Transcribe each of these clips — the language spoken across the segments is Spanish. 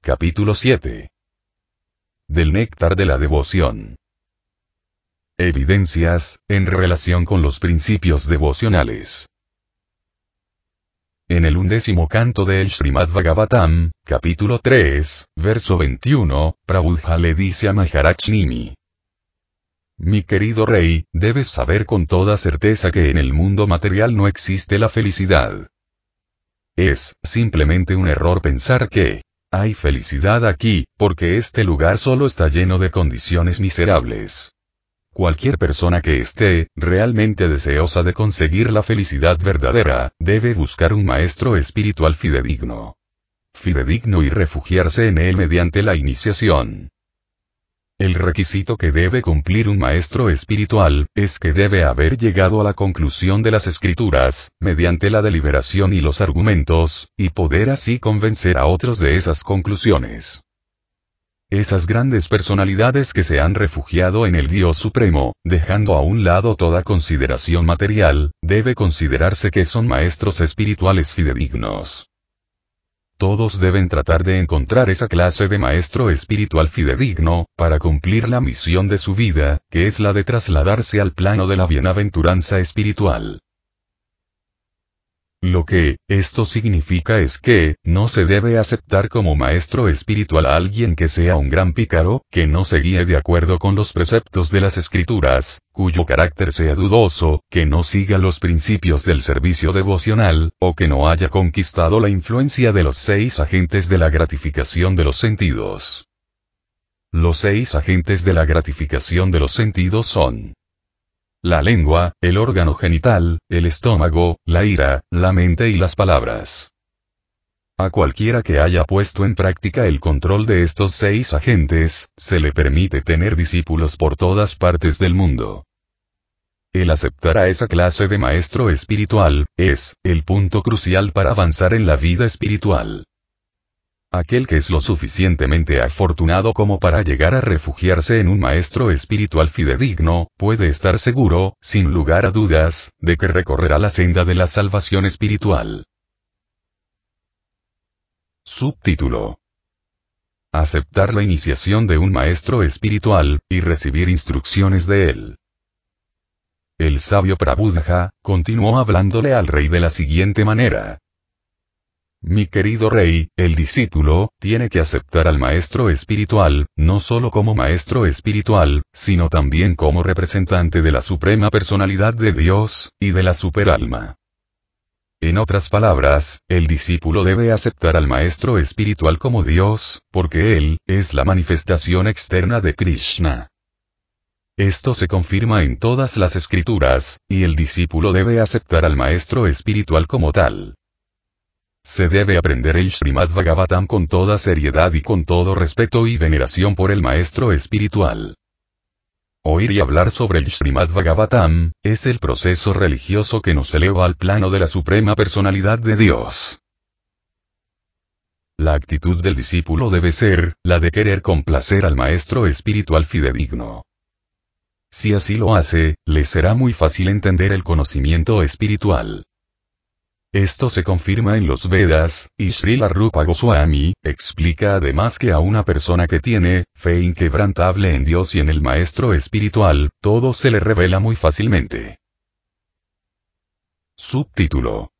Capítulo 7. Del néctar de la devoción. Evidencias, en relación con los principios devocionales. En el undécimo canto del Srimad Bhagavatam, capítulo 3, verso 21, Prabhupada le dice a Maharaj Nimi, mi querido rey, debes saber con toda certeza que en el mundo material no existe la felicidad. Es, simplemente un error pensar que, hay felicidad aquí, porque este lugar solo está lleno de condiciones miserables. Cualquier persona que esté, realmente deseosa de conseguir la felicidad verdadera, debe buscar un maestro espiritual fidedigno. Fidedigno y refugiarse en él mediante la iniciación. El requisito que debe cumplir un maestro espiritual, es que debe haber llegado a la conclusión de las escrituras, mediante la deliberación y los argumentos, y poder así convencer a otros de esas conclusiones. Esas grandes personalidades que se han refugiado en el Dios Supremo, dejando a un lado toda consideración material, debe considerarse que son maestros espirituales fidedignos. Todos deben tratar de encontrar esa clase de maestro espiritual fidedigno, para cumplir la misión de su vida, que es la de trasladarse al plano de la bienaventuranza espiritual. Lo que, esto significa es que, no se debe aceptar como maestro espiritual a alguien que sea un gran pícaro, que no se guíe de acuerdo con los preceptos de las escrituras, cuyo carácter sea dudoso, que no siga los principios del servicio devocional, o que no haya conquistado la influencia de los seis agentes de la gratificación de los sentidos. Los seis agentes de la gratificación de los sentidos son la lengua, el órgano genital, el estómago, la ira, la mente y las palabras. A cualquiera que haya puesto en práctica el control de estos seis agentes, se le permite tener discípulos por todas partes del mundo. El aceptar a esa clase de maestro espiritual, es, el punto crucial para avanzar en la vida espiritual. Aquel que es lo suficientemente afortunado como para llegar a refugiarse en un maestro espiritual fidedigno, puede estar seguro, sin lugar a dudas, de que recorrerá la senda de la salvación espiritual. Subtítulo. Aceptar la iniciación de un maestro espiritual, y recibir instrucciones de él. El sabio Prabhupada, continuó hablándole al rey de la siguiente manera. Mi querido rey, el discípulo, tiene que aceptar al maestro espiritual, no solo como maestro espiritual, sino también como representante de la suprema personalidad de Dios, y de la superalma. En otras palabras, el discípulo debe aceptar al maestro espiritual como Dios, porque él, es la manifestación externa de Krishna. Esto se confirma en todas las escrituras, y el discípulo debe aceptar al maestro espiritual como tal. Se debe aprender el Srimad Bhagavatam con toda seriedad y con todo respeto y veneración por el maestro espiritual. Oír y hablar sobre el Srimad Bhagavatam, es el proceso religioso que nos eleva al plano de la suprema personalidad de Dios. La actitud del discípulo debe ser, la de querer complacer al maestro espiritual fidedigno. Si así lo hace, le será muy fácil entender el conocimiento espiritual. Esto se confirma en los Vedas, y Srila Rupa Goswami, explica además que a una persona que tiene, fe inquebrantable en Dios y en el Maestro espiritual, todo se le revela muy fácilmente. Subtítulo.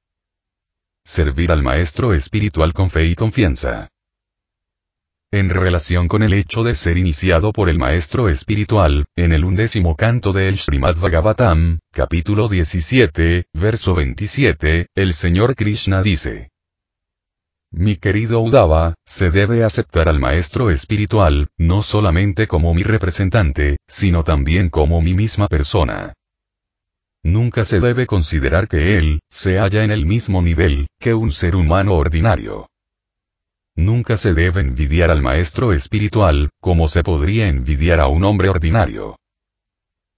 Servir al Maestro espiritual con fe y confianza. En relación con el hecho de ser iniciado por el maestro espiritual, en el undécimo canto del Srimad Bhagavatam, capítulo 17, verso 27, el Señor Krishna dice. Mi querido Udava, se debe aceptar al maestro espiritual, no solamente como mi representante, sino también como mi misma persona. Nunca se debe considerar que él, se halla en el mismo nivel, que un ser humano ordinario. Nunca se debe envidiar al maestro espiritual, como se podría envidiar a un hombre ordinario.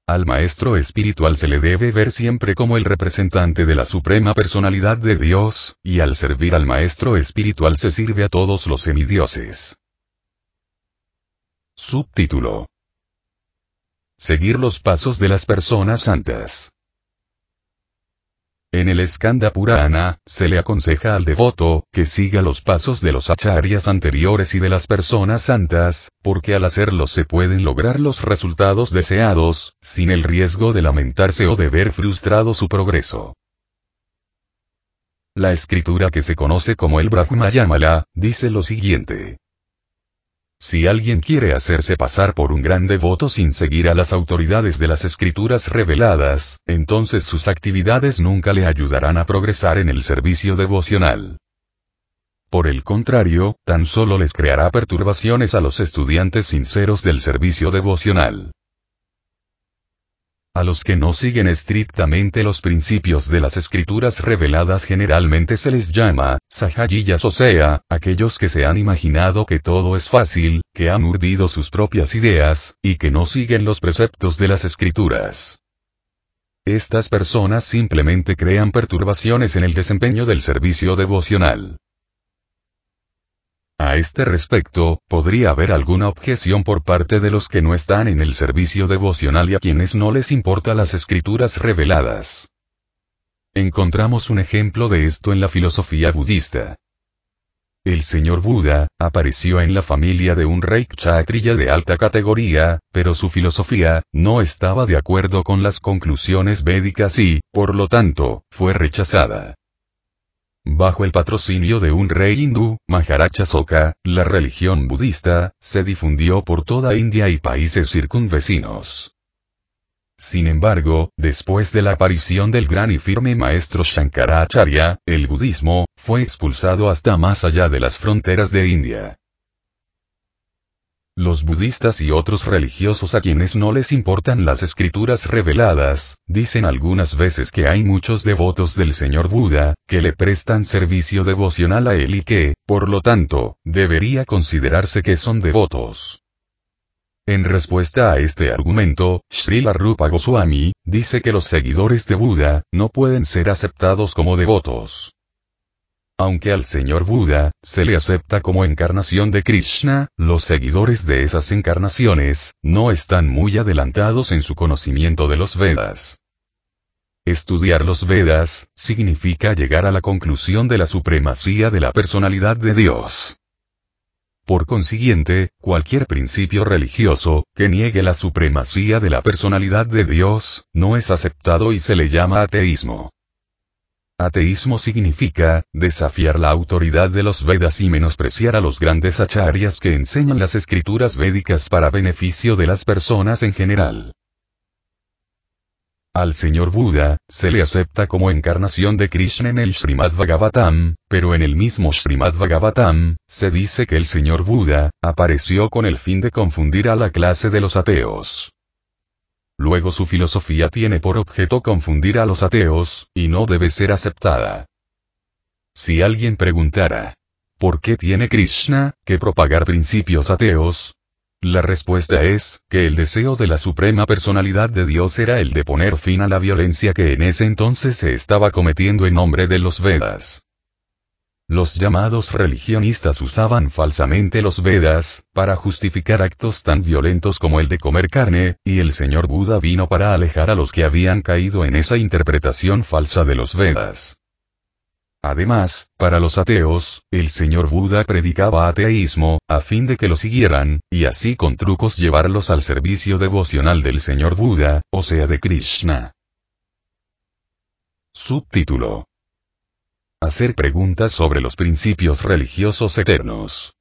Al maestro espiritual se le debe ver siempre como el representante de la suprema personalidad de Dios, y al servir al maestro espiritual se sirve a todos los semidioses. Subtítulo. Seguir los pasos de las personas santas. En el Skanda Purana, se le aconseja al devoto, que siga los pasos de los acharyas anteriores y de las personas santas, porque al hacerlo se pueden lograr los resultados deseados, sin el riesgo de lamentarse o de ver frustrado su progreso. La escritura que se conoce como el Brahmayamala, dice lo siguiente. Si alguien quiere hacerse pasar por un gran devoto sin seguir a las autoridades de las escrituras reveladas, entonces sus actividades nunca le ayudarán a progresar en el servicio devocional. Por el contrario, tan solo les creará perturbaciones a los estudiantes sinceros del servicio devocional. A los que no siguen estrictamente los principios de las escrituras reveladas generalmente se les llama, sahayillas o sea, aquellos que se han imaginado que todo es fácil, que han urdido sus propias ideas, y que no siguen los preceptos de las escrituras. Estas personas simplemente crean perturbaciones en el desempeño del servicio devocional. A este respecto, podría haber alguna objeción por parte de los que no están en el servicio devocional y a quienes no les importa las escrituras reveladas. Encontramos un ejemplo de esto en la filosofía budista. El señor Buda, apareció en la familia de un rey kshatriya de alta categoría, pero su filosofía, no estaba de acuerdo con las conclusiones védicas y, por lo tanto, fue rechazada. Bajo el patrocinio de un rey hindú, Maharaja Soka, la religión budista, se difundió por toda India y países circunvecinos. Sin embargo, después de la aparición del gran y firme maestro Shankaracharya, el budismo, fue expulsado hasta más allá de las fronteras de India. Los budistas y otros religiosos a quienes no les importan las escrituras reveladas, dicen algunas veces que hay muchos devotos del Señor Buda, que le prestan servicio devocional a él y que, por lo tanto, debería considerarse que son devotos. En respuesta a este argumento, Srila Rupa Goswami, dice que los seguidores de Buda, no pueden ser aceptados como devotos. Aunque al señor Buda, se le acepta como encarnación de Krishna, los seguidores de esas encarnaciones, no están muy adelantados en su conocimiento de los Vedas. Estudiar los Vedas, significa llegar a la conclusión de la supremacía de la personalidad de Dios. Por consiguiente, cualquier principio religioso, que niegue la supremacía de la personalidad de Dios, no es aceptado y se le llama ateísmo. Ateísmo significa, desafiar la autoridad de los Vedas y menospreciar a los grandes acharyas que enseñan las escrituras védicas para beneficio de las personas en general. Al señor Buda, se le acepta como encarnación de Krishna en el Srimad Bhagavatam, pero en el mismo Srimad Bhagavatam, se dice que el señor Buda, apareció con el fin de confundir a la clase de los ateos. Luego su filosofía tiene por objeto confundir a los ateos, y no debe ser aceptada. Si alguien preguntara, ¿por qué tiene Krishna que propagar principios ateos? La respuesta es, que el deseo de la suprema personalidad de Dios era el de poner fin a la violencia que en ese entonces se estaba cometiendo en nombre de los Vedas. Los llamados religionistas usaban falsamente los Vedas, para justificar actos tan violentos como el de comer carne, y el señor Buda vino para alejar a los que habían caído en esa interpretación falsa de los Vedas. Además, para los ateos, el señor Buda predicaba ateísmo, a fin de que lo siguieran, y así con trucos llevarlos al servicio devocional del señor Buda, o sea de Krishna. Subtítulo Hacer preguntas sobre los principios religiosos eternos.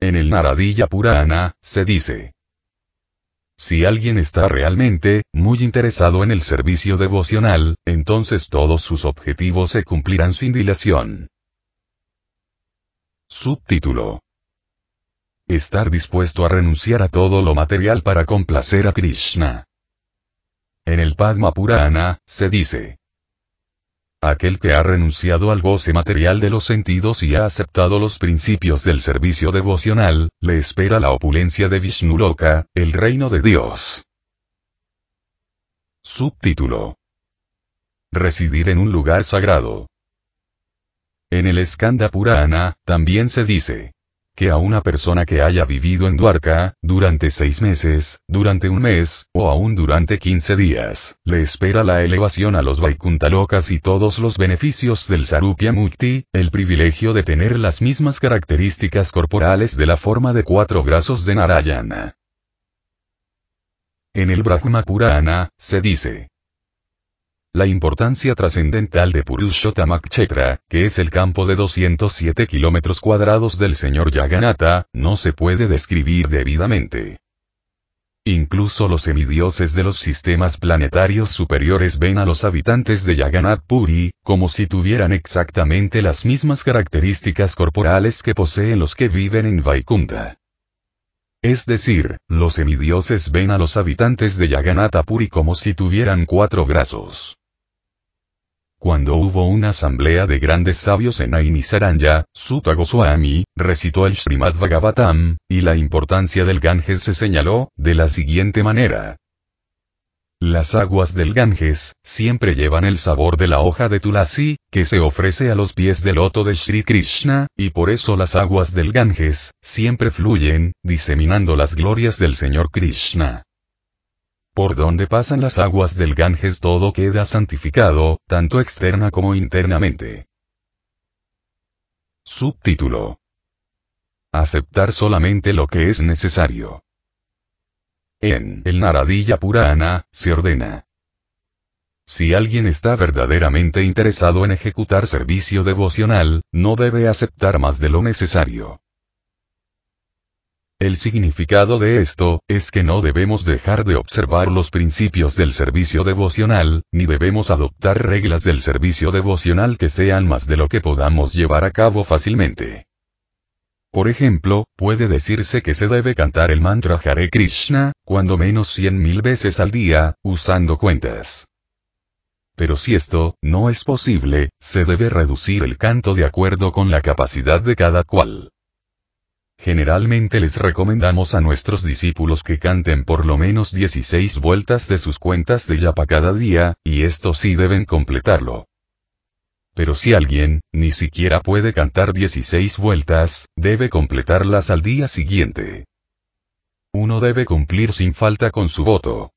En el Naradilla Purana, se dice. Si alguien está realmente, muy interesado en el servicio devocional, entonces todos sus objetivos se cumplirán sin dilación. Subtítulo. Estar dispuesto a renunciar a todo lo material para complacer a Krishna. En el Padma Purana, se dice. Aquel que ha renunciado al goce material de los sentidos y ha aceptado los principios del servicio devocional, le espera la opulencia de Vishnuloka, el reino de Dios. Subtítulo. Residir en un lugar sagrado. En el Skanda Purana, también se dice, que a una persona que haya vivido en Dwarka, durante seis meses, durante un mes, o aún durante quince días, le espera la elevación a los Vaikuntalokas y todos los beneficios del Sarupya Mukti, el privilegio de tener las mismas características corporales de la forma de cuatro brazos de Narayana. En el Brahma Purana, se dice, la importancia trascendental de Purushottamachekra, que es el campo de 207 kilómetros cuadrados del señor Yaganata, no se puede describir debidamente. Incluso los semidioses de los sistemas planetarios superiores ven a los habitantes de Yaganat Puri, como si tuvieran exactamente las mismas características corporales que poseen los que viven en Vaikunta. Es decir, los semidioses ven a los habitantes de Yaganata Puri como si tuvieran cuatro brazos. Cuando hubo una asamblea de grandes sabios en Ainisaranya, Sutta Goswami, recitó el Srimad Bhagavatam, y la importancia del Ganges se señaló, de la siguiente manera. Las aguas del Ganges, siempre llevan el sabor de la hoja de Tulasi, que se ofrece a los pies del loto de Sri Krishna, y por eso las aguas del Ganges, siempre fluyen, diseminando las glorias del Señor Krishna. Por donde pasan las aguas del Ganges todo queda santificado, tanto externa como internamente. Subtítulo. Aceptar solamente lo que es necesario. En el Naradilla Purana, se ordena. Si alguien está verdaderamente interesado en ejecutar servicio devocional, no debe aceptar más de lo necesario. El significado de esto, es que no debemos dejar de observar los principios del servicio devocional, ni debemos adoptar reglas del servicio devocional que sean más de lo que podamos llevar a cabo fácilmente. Por ejemplo, puede decirse que se debe cantar el mantra Hare Krishna, cuando menos cien mil veces al día, usando cuentas. Pero si esto, no es posible, se debe reducir el canto de acuerdo con la capacidad de cada cual. Generalmente les recomendamos a nuestros discípulos que canten por lo menos 16 vueltas de sus cuentas de yapa cada día, y esto sí deben completarlo. Pero si alguien, ni siquiera puede cantar 16 vueltas, debe completarlas al día siguiente. Uno debe cumplir sin falta con su voto.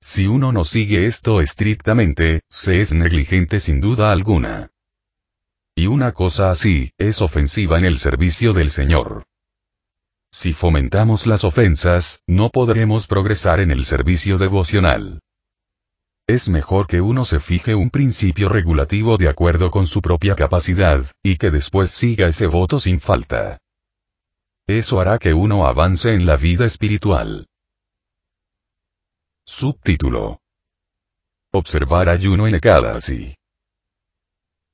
Si uno no sigue esto estrictamente, se es negligente sin duda alguna. Y una cosa así, es ofensiva en el servicio del Señor. Si fomentamos las ofensas, no podremos progresar en el servicio devocional. Es mejor que uno se fije un principio regulativo de acuerdo con su propia capacidad, y que después siga ese voto sin falta. Eso hará que uno avance en la vida espiritual. Subtítulo. Observar ayuno en Ekadasi.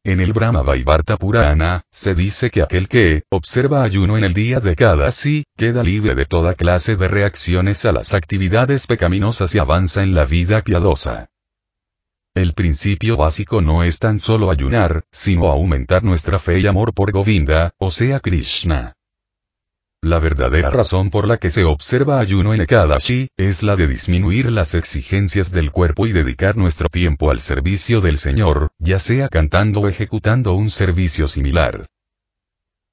En el Brahma Vaivarta Purana, se dice que aquel que observa ayuno en el día de cada sí, queda libre de toda clase de reacciones a las actividades pecaminosas y avanza en la vida piadosa. El principio básico no es tan solo ayunar, sino aumentar nuestra fe y amor por Govinda, o sea Krishna. La verdadera razón por la que se observa ayuno en Ekadashi, es la de disminuir las exigencias del cuerpo y dedicar nuestro tiempo al servicio del Señor, ya sea cantando o ejecutando un servicio similar.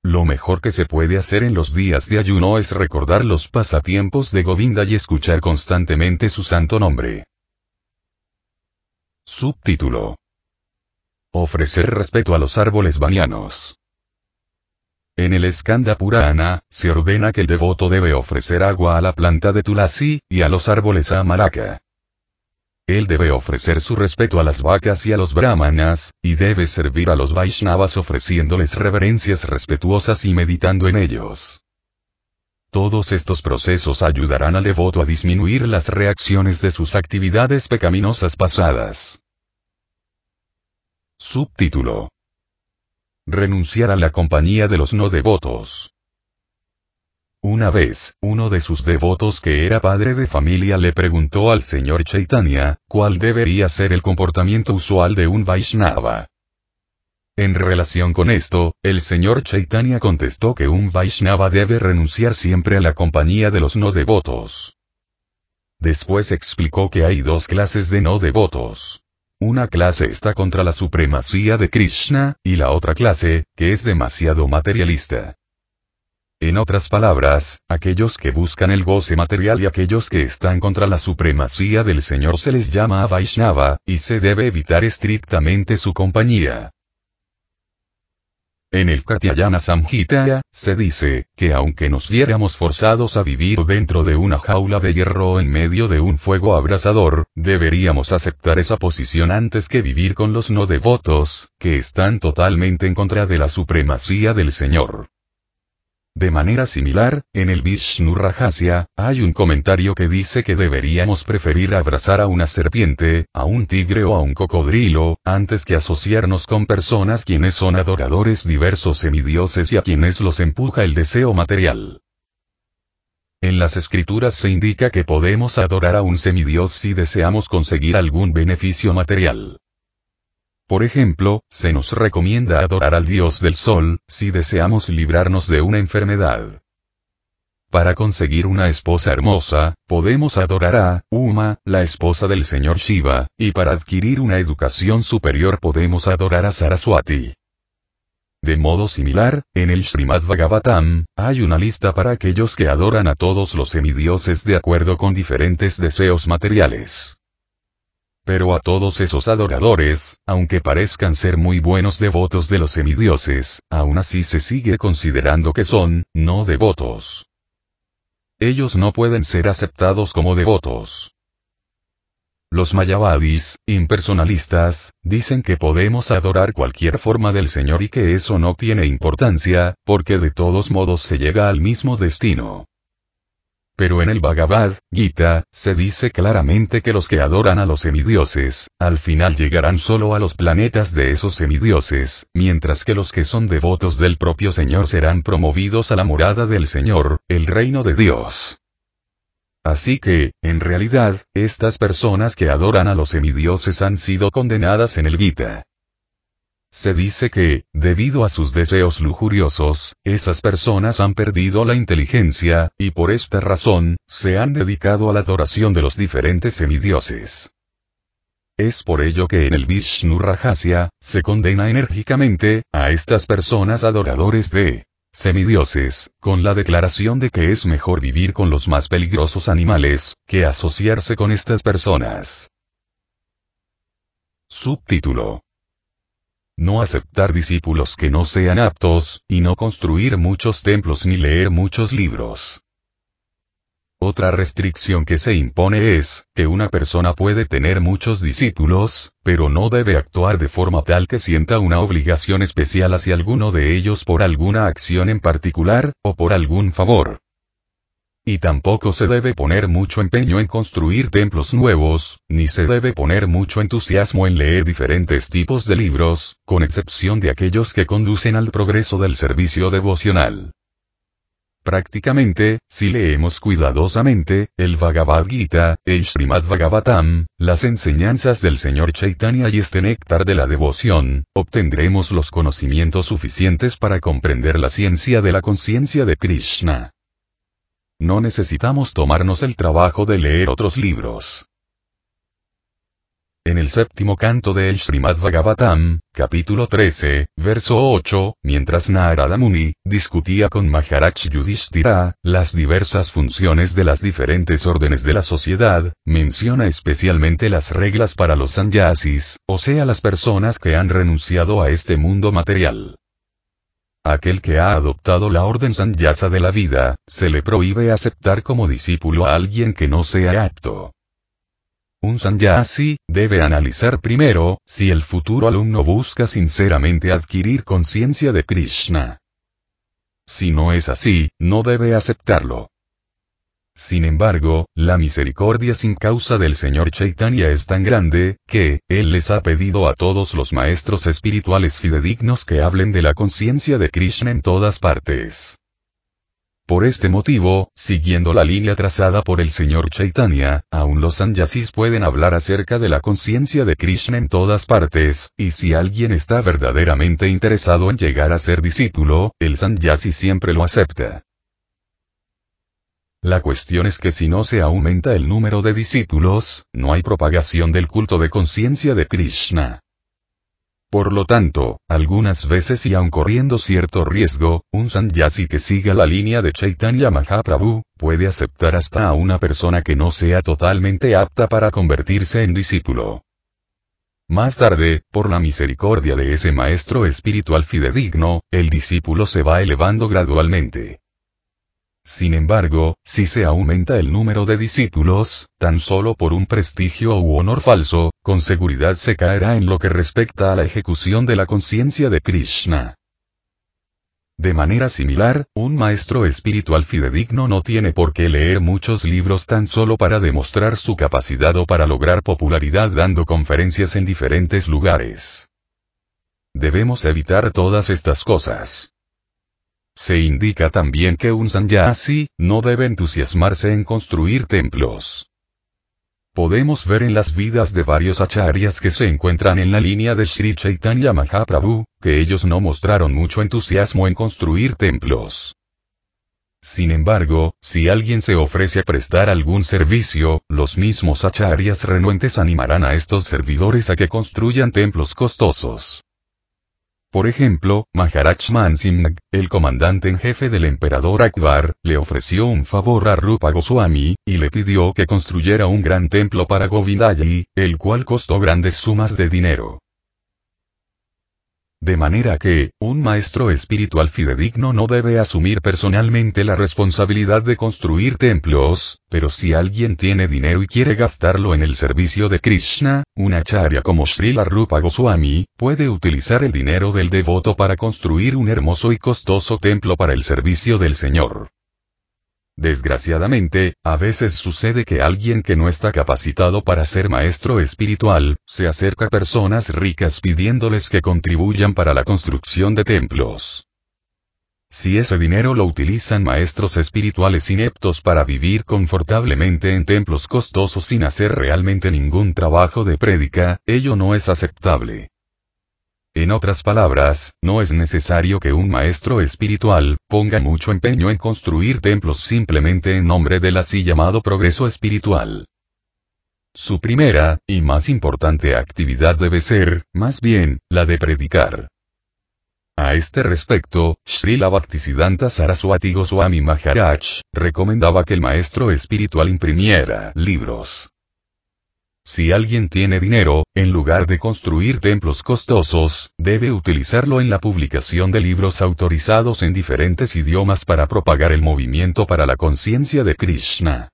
Lo mejor que se puede hacer en los días de ayuno es recordar los pasatiempos de Govinda y escuchar constantemente su santo nombre. Subtítulo. Ofrecer respeto a los árboles banianos. En el Skanda Purana, se ordena que el devoto debe ofrecer agua a la planta de Tulasi, y a los árboles Amaraka. Él debe ofrecer su respeto a las vacas y a los brahmanas, y debe servir a los Vaishnavas ofreciéndoles reverencias respetuosas y meditando en ellos. Todos estos procesos ayudarán al devoto a disminuir las reacciones de sus actividades pecaminosas pasadas. Subtítulo renunciar a la compañía de los no devotos. Una vez, uno de sus devotos que era padre de familia le preguntó al señor Chaitanya, cuál debería ser el comportamiento usual de un Vaishnava. En relación con esto, el señor Chaitanya contestó que un Vaishnava debe renunciar siempre a la compañía de los no devotos. Después explicó que hay dos clases de no devotos. Una clase está contra la supremacía de Krishna, y la otra clase, que es demasiado materialista. En otras palabras, aquellos que buscan el goce material y aquellos que están contra la supremacía del Señor se les llama Vaishnava, y se debe evitar estrictamente su compañía. En el Katyayana Samhita, se dice, que aunque nos viéramos forzados a vivir dentro de una jaula de hierro en medio de un fuego abrasador, deberíamos aceptar esa posición antes que vivir con los no devotos, que están totalmente en contra de la supremacía del Señor. De manera similar, en el Vishnu Rajasya, hay un comentario que dice que deberíamos preferir abrazar a una serpiente, a un tigre o a un cocodrilo, antes que asociarnos con personas quienes son adoradores diversos semidioses y a quienes los empuja el deseo material. En las escrituras se indica que podemos adorar a un semidios si deseamos conseguir algún beneficio material. Por ejemplo, se nos recomienda adorar al dios del sol, si deseamos librarnos de una enfermedad. Para conseguir una esposa hermosa, podemos adorar a Uma, la esposa del señor Shiva, y para adquirir una educación superior podemos adorar a Saraswati. De modo similar, en el Srimad Bhagavatam, hay una lista para aquellos que adoran a todos los semidioses de acuerdo con diferentes deseos materiales. Pero a todos esos adoradores, aunque parezcan ser muy buenos devotos de los semidioses, aún así se sigue considerando que son, no devotos. Ellos no pueden ser aceptados como devotos. Los mayavadis, impersonalistas, dicen que podemos adorar cualquier forma del Señor y que eso no tiene importancia, porque de todos modos se llega al mismo destino. Pero en el Bhagavad Gita, se dice claramente que los que adoran a los semidioses, al final llegarán solo a los planetas de esos semidioses, mientras que los que son devotos del propio Señor serán promovidos a la morada del Señor, el reino de Dios. Así que, en realidad, estas personas que adoran a los semidioses han sido condenadas en el Gita. Se dice que, debido a sus deseos lujuriosos, esas personas han perdido la inteligencia, y por esta razón, se han dedicado a la adoración de los diferentes semidioses. Es por ello que en el Vishnu Rajasya, se condena enérgicamente, a estas personas adoradores de semidioses, con la declaración de que es mejor vivir con los más peligrosos animales, que asociarse con estas personas. Subtítulo no aceptar discípulos que no sean aptos, y no construir muchos templos ni leer muchos libros. Otra restricción que se impone es, que una persona puede tener muchos discípulos, pero no debe actuar de forma tal que sienta una obligación especial hacia alguno de ellos por alguna acción en particular, o por algún favor. Y tampoco se debe poner mucho empeño en construir templos nuevos, ni se debe poner mucho entusiasmo en leer diferentes tipos de libros, con excepción de aquellos que conducen al progreso del servicio devocional. Prácticamente, si leemos cuidadosamente, el Bhagavad Gita, el Srimad Bhagavatam, las enseñanzas del Señor Chaitanya y este néctar de la devoción, obtendremos los conocimientos suficientes para comprender la ciencia de la conciencia de Krishna. No necesitamos tomarnos el trabajo de leer otros libros. En el séptimo canto del Srimad Bhagavatam, capítulo 13, verso 8, mientras Narada Muni discutía con Maharaj Yudhishthira las diversas funciones de las diferentes órdenes de la sociedad, menciona especialmente las reglas para los sannyasis, o sea las personas que han renunciado a este mundo material. Aquel que ha adoptado la orden sanyasa de la vida, se le prohíbe aceptar como discípulo a alguien que no sea apto. Un sanyasi, debe analizar primero, si el futuro alumno busca sinceramente adquirir conciencia de Krishna. Si no es así, no debe aceptarlo. Sin embargo, la misericordia sin causa del Señor Chaitanya es tan grande, que, Él les ha pedido a todos los maestros espirituales fidedignos que hablen de la conciencia de Krishna en todas partes. Por este motivo, siguiendo la línea trazada por el señor Chaitanya, aún los sannyasis pueden hablar acerca de la conciencia de Krishna en todas partes, y si alguien está verdaderamente interesado en llegar a ser discípulo, el sannyasi siempre lo acepta. La cuestión es que si no se aumenta el número de discípulos, no hay propagación del culto de conciencia de Krishna. Por lo tanto, algunas veces y aun corriendo cierto riesgo, un sannyasi que siga la línea de Chaitanya Mahaprabhu, puede aceptar hasta a una persona que no sea totalmente apta para convertirse en discípulo. Más tarde, por la misericordia de ese maestro espiritual fidedigno, el discípulo se va elevando gradualmente. Sin embargo, si se aumenta el número de discípulos, tan solo por un prestigio u honor falso, con seguridad se caerá en lo que respecta a la ejecución de la conciencia de Krishna. De manera similar, un maestro espiritual fidedigno no tiene por qué leer muchos libros tan solo para demostrar su capacidad o para lograr popularidad dando conferencias en diferentes lugares. Debemos evitar todas estas cosas. Se indica también que un sanyasi, no debe entusiasmarse en construir templos. Podemos ver en las vidas de varios acharyas que se encuentran en la línea de Sri Chaitanya Mahaprabhu, que ellos no mostraron mucho entusiasmo en construir templos. Sin embargo, si alguien se ofrece a prestar algún servicio, los mismos acharyas renuentes animarán a estos servidores a que construyan templos costosos. Por ejemplo, Maharaj Mansimnag, el comandante en jefe del emperador Akbar, le ofreció un favor a Rupa Goswami, y le pidió que construyera un gran templo para Govindaji, el cual costó grandes sumas de dinero. De manera que, un maestro espiritual fidedigno no debe asumir personalmente la responsabilidad de construir templos, pero si alguien tiene dinero y quiere gastarlo en el servicio de Krishna, una acharya como Srila Rupa Goswami, puede utilizar el dinero del devoto para construir un hermoso y costoso templo para el servicio del Señor. Desgraciadamente, a veces sucede que alguien que no está capacitado para ser maestro espiritual, se acerca a personas ricas pidiéndoles que contribuyan para la construcción de templos. Si ese dinero lo utilizan maestros espirituales ineptos para vivir confortablemente en templos costosos sin hacer realmente ningún trabajo de prédica, ello no es aceptable. En otras palabras, no es necesario que un maestro espiritual, ponga mucho empeño en construir templos simplemente en nombre del así llamado progreso espiritual. Su primera, y más importante actividad debe ser, más bien, la de predicar. A este respecto, Srila Bhaktisiddhanta Saraswati Goswami Maharaj, recomendaba que el maestro espiritual imprimiera libros, si alguien tiene dinero, en lugar de construir templos costosos, debe utilizarlo en la publicación de libros autorizados en diferentes idiomas para propagar el movimiento para la conciencia de Krishna.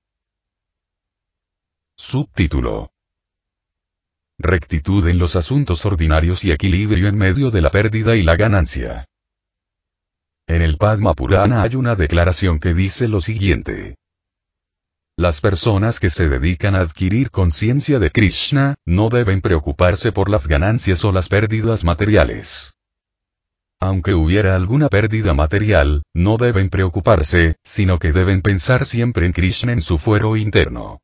Subtítulo. Rectitud en los asuntos ordinarios y equilibrio en medio de la pérdida y la ganancia. En el Padma Purana hay una declaración que dice lo siguiente. Las personas que se dedican a adquirir conciencia de Krishna, no deben preocuparse por las ganancias o las pérdidas materiales. Aunque hubiera alguna pérdida material, no deben preocuparse, sino que deben pensar siempre en Krishna en su fuero interno.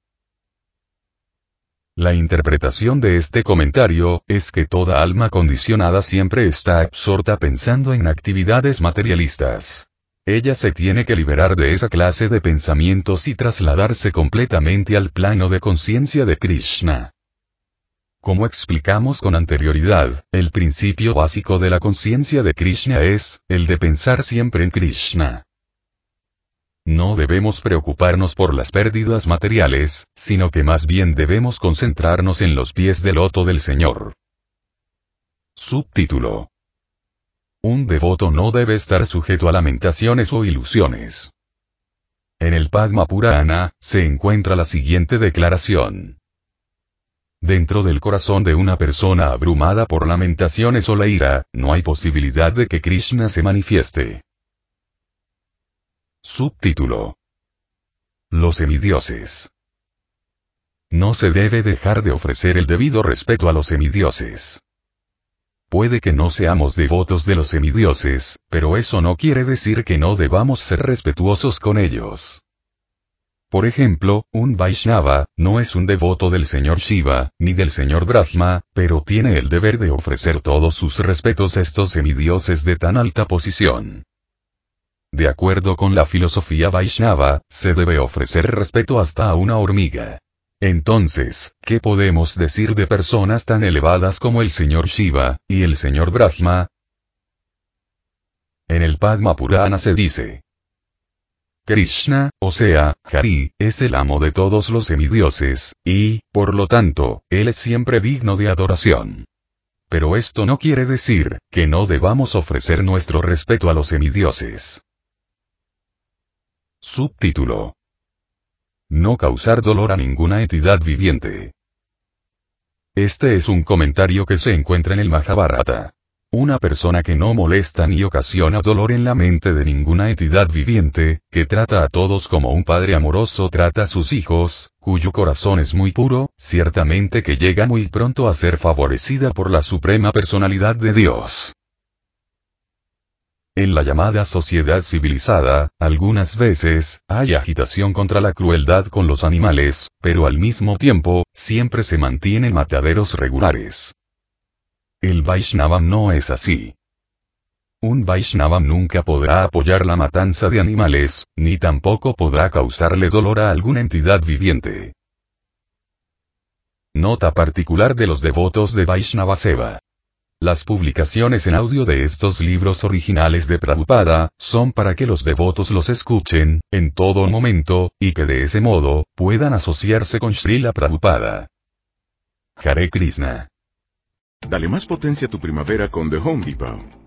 La interpretación de este comentario, es que toda alma condicionada siempre está absorta pensando en actividades materialistas. Ella se tiene que liberar de esa clase de pensamientos y trasladarse completamente al plano de conciencia de Krishna. Como explicamos con anterioridad, el principio básico de la conciencia de Krishna es, el de pensar siempre en Krishna. No debemos preocuparnos por las pérdidas materiales, sino que más bien debemos concentrarnos en los pies del loto del Señor. Subtítulo un devoto no debe estar sujeto a lamentaciones o ilusiones. En el Padma Purana, se encuentra la siguiente declaración. Dentro del corazón de una persona abrumada por lamentaciones o la ira, no hay posibilidad de que Krishna se manifieste. Subtítulo. Los semidioses. No se debe dejar de ofrecer el debido respeto a los semidioses. Puede que no seamos devotos de los semidioses, pero eso no quiere decir que no debamos ser respetuosos con ellos. Por ejemplo, un Vaishnava, no es un devoto del señor Shiva, ni del señor Brahma, pero tiene el deber de ofrecer todos sus respetos a estos semidioses de tan alta posición. De acuerdo con la filosofía Vaishnava, se debe ofrecer respeto hasta a una hormiga. Entonces, ¿qué podemos decir de personas tan elevadas como el señor Shiva, y el señor Brahma? En el Padma Purana se dice, Krishna, o sea, Hari, es el amo de todos los semidioses, y, por lo tanto, él es siempre digno de adoración. Pero esto no quiere decir, que no debamos ofrecer nuestro respeto a los semidioses. Subtítulo no causar dolor a ninguna entidad viviente. Este es un comentario que se encuentra en el Mahabharata. Una persona que no molesta ni ocasiona dolor en la mente de ninguna entidad viviente, que trata a todos como un padre amoroso trata a sus hijos, cuyo corazón es muy puro, ciertamente que llega muy pronto a ser favorecida por la suprema personalidad de Dios. En la llamada sociedad civilizada, algunas veces, hay agitación contra la crueldad con los animales, pero al mismo tiempo, siempre se mantienen mataderos regulares. El Vaishnavam no es así. Un Vaishnavam nunca podrá apoyar la matanza de animales, ni tampoco podrá causarle dolor a alguna entidad viviente. Nota particular de los devotos de Vaishnava Seva. Las publicaciones en audio de estos libros originales de Prabhupada, son para que los devotos los escuchen, en todo momento, y que de ese modo, puedan asociarse con Srila Prabhupada. Hare Krishna. Dale más potencia a tu primavera con The Home Depot.